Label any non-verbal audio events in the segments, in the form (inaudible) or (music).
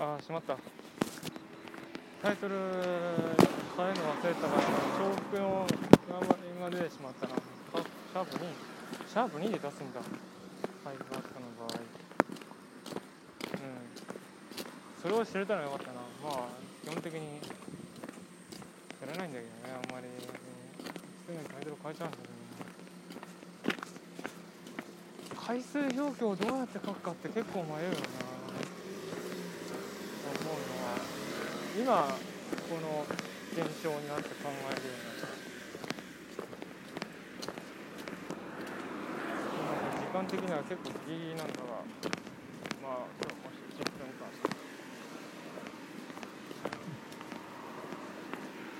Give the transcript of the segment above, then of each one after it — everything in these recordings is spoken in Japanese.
あーしまった。タイトル変えるの忘れたから重複のが出てしまったな。シャープ2シャープ2で出すんだ。はいバックの場合。うん。それを知れたらよかったな。まあ基本的にやらないんだけどねあんまり。すぐにタイトル変えちゃうんだけどね。回数表記をどうやって書くかって結構迷うよな思うのは今この現象になって考えるようになった時間的には結構ギリギリなんだがまあ今日もし10分間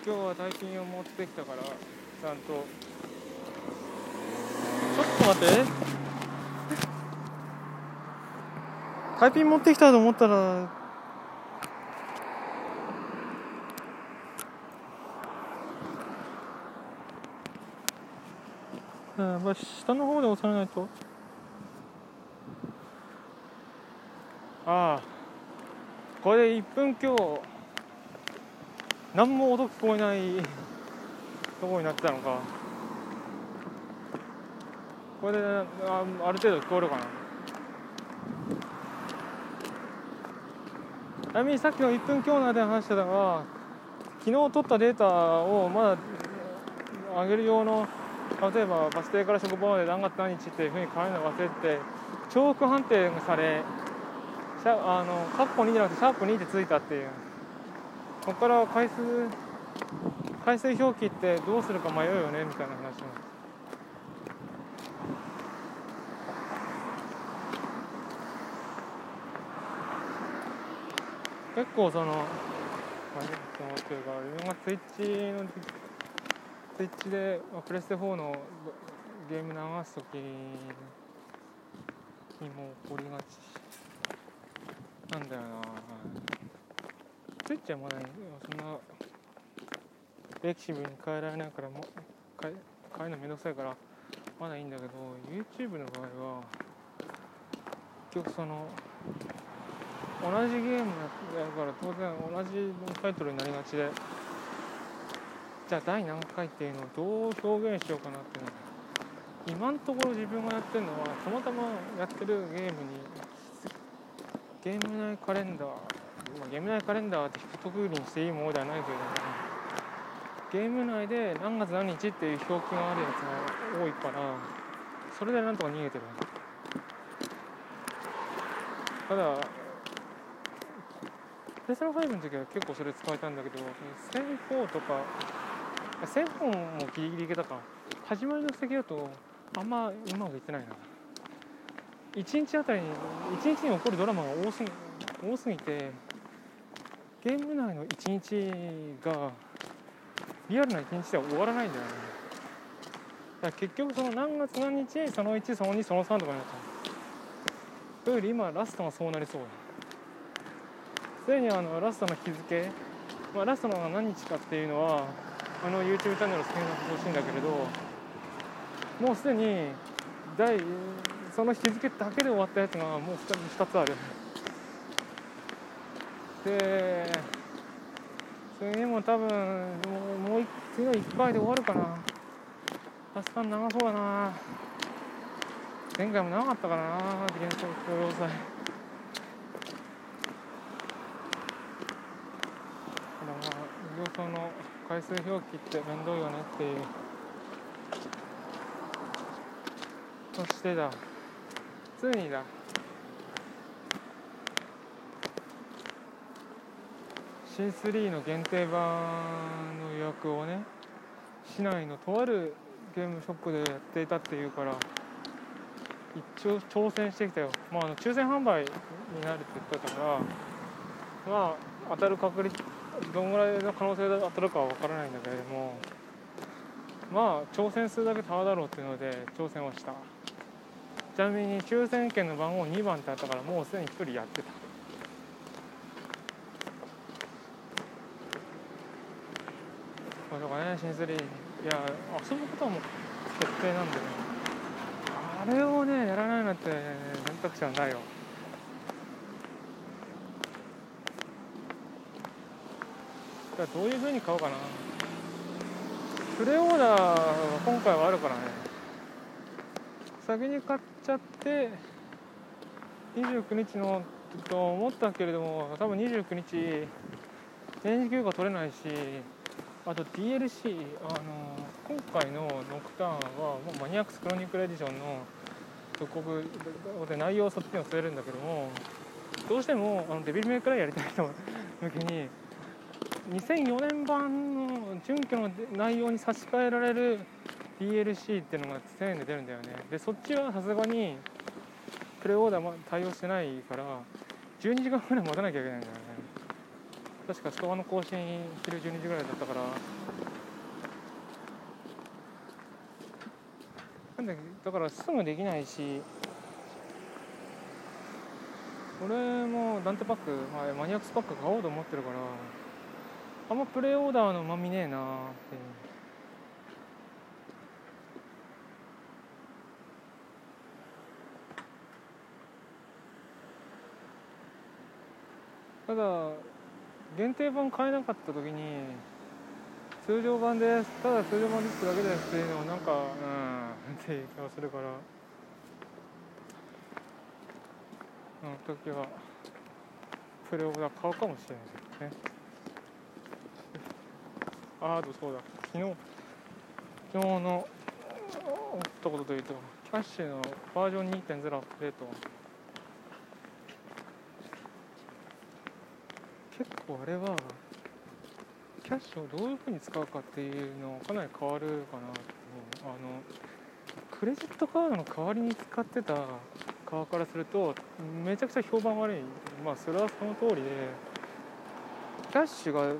今日は大金を持ってきたからちゃんと。ちょっと待って。タイピン持ってきたと思ったらうんまあ、下の方で押さないと。ああ。これで1分今日何も音聞こえない (laughs) とこになってたのか。これであある程度聞こえるかな。ちなみにさっきの1分強内で話してたのは昨日取ったデータをまだ上げる用の例えばバス停から職場まで何月何日っていうふうに変えるの忘れて重複判定がされシャあのカッコ2じゃなくてシャープ2でついたっていう。ここから回数回数表記ってどうするか迷うよねみたいな話も。結構その何ていうか自分がツイッチのツイッチでプレステ4のゲーム流す時にも起こりがちな。んだよな。ツイッチはまだそんな。レキシブルに変えられな。い。からも変え変えるのめんどくさい。からまだい。いんだけど YouTube の場合は結局その同じゲームやから当然同じタイトルになりがちでじゃあ第何回っていうのをどう表現しようかなっていうの今のところ自分がやってるのはたまたまやってるゲームにゲーム内カレンダー、まあ、ゲーム内カレンダーって一括りにしていいものではないけれどもゲーム内で何月何日っていう表記があるやつが多いからそれでなんとか逃げてるただペスラ5の時は結構それ使えたんだけど1004とか1004もギリギリいけたか。始まりの席だとあんまうまくいってないな。1日あたりに1日に起こるドラマが多すぎ多すぎてゲーム内の1日がリアルな1日では終わらないんだよね。だから結局その何月何日その1その2その3とかになった。というより今ラストがそうなりそうだ。すでにあのラストの日付、まあ、ラストの何日かっていうのはあの YouTube チャンネルを検索してほしいんだけれどもうすでに第その日付だけで終わったやつがもう 2, 2つある。で次も多分もうもう次の1回で終わるかな。確かに長そうだな。前回も長かったからな幻想共要祭その回数表記って面倒いよねっていう。そしてだ。ついにだ。シー3の限定版の予約をね市内のとあるゲームショップでやっていたっていうから一応挑戦してきたよ。まああの抽選販売になるって言ったからまあ当たる確率どんぐらいの可能性で当たるかは分からないんだけれどもまあ挑戦するだけたわだろうっていうので挑戦をした。ちなみに抽選券の番号2番ってあったからもうすでに1人やってた。まあとかねシンスリーいや遊ぶことはもう決定なんでね。あれをねやらないなんて選択肢はないよじゃあどういうふうに買おうかな。プレオーダーは今回はあるからね。先に買っちゃって29日のと思ったけれども多分29日年次休暇取れないしあと DLC あの今回のノクターンはもうマニアックスクロニクルエディションの復刻で内容をそっちにも据えるんだけどもどうしてもあのデビルメイクライやりたい人向けに2004年版の準拠の内容に差し替えられる DLC っていうのが1000円で出るんだよね。でそっちはさすがにプレオーダー対応してないから12時間ぐらい待たなきゃいけないんだよね。確かストアの更新昼12時ぐらいだったから。なんだだからすぐできないし俺もダンテパック、まあ、マニアックスパック買おうと思ってるからあんまプレオーダーのうまみねえな。ってただ限定版買えなかった時に通常版ですただ通常版です。だけですっていうのはなんかうんっていう気がするから。うん時はプレオーダー買うかもしれないですね。ああとそうだ昨日昨日の一言で言うとキャッシュのバージョン2.0アップデート。結構あれはキャッシュをどういうふうに使うかっていうのかなり変わるかなあのクレジットカードの代わりに使ってた側からするとめちゃくちゃ評判悪い。まあそれはその通りでキャッシュが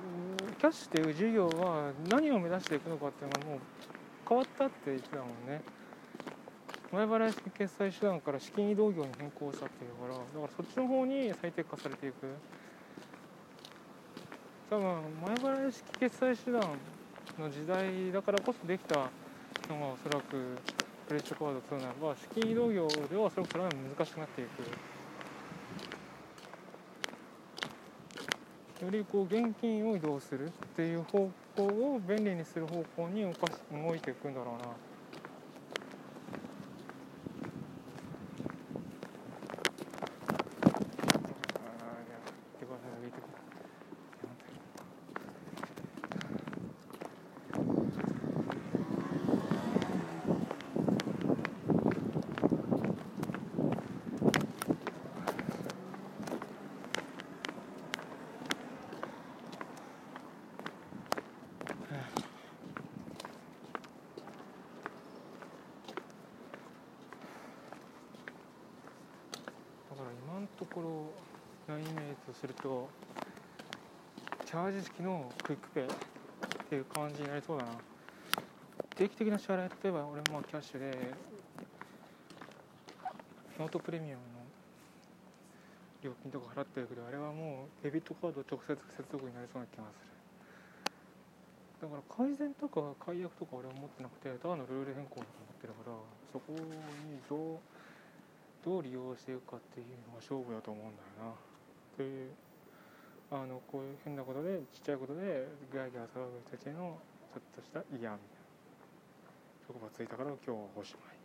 キャッシュっていう事業は何を目指していくのかっていうのはもう変わったって言ってたもんね。前払い式決済手段から資金移動業に変更したっていうからだからそっちの方に最適化されていく。多分前払い式決済手段の時代だからこそできたのがおそらくクレジットカードを使うならば資金移動業ではおそらくそれは難しくなっていく。よりこう現金を移動するっていう方向を便利にする方向に動かし動いていくんだろうなところのイメージとするとチャージ式の QUICPay っていう感じになりそうだな。定期的な支払い例えば俺もキャッシュでノートプレミアムの料金とか払ってるけどあれはもうデビットカード直接接続になりそうな気がする。だから改善とか改悪とか俺は持ってなくてただのルール変更だと思ってるからそこにどうどう利用していくかっていうのが勝負だと思うんだよな。というあのこういう変なことでちっちゃいことでギャーギャー騒ぐ人たちのちょっとした嫌みたいな。職場ついたから今日はおしまい。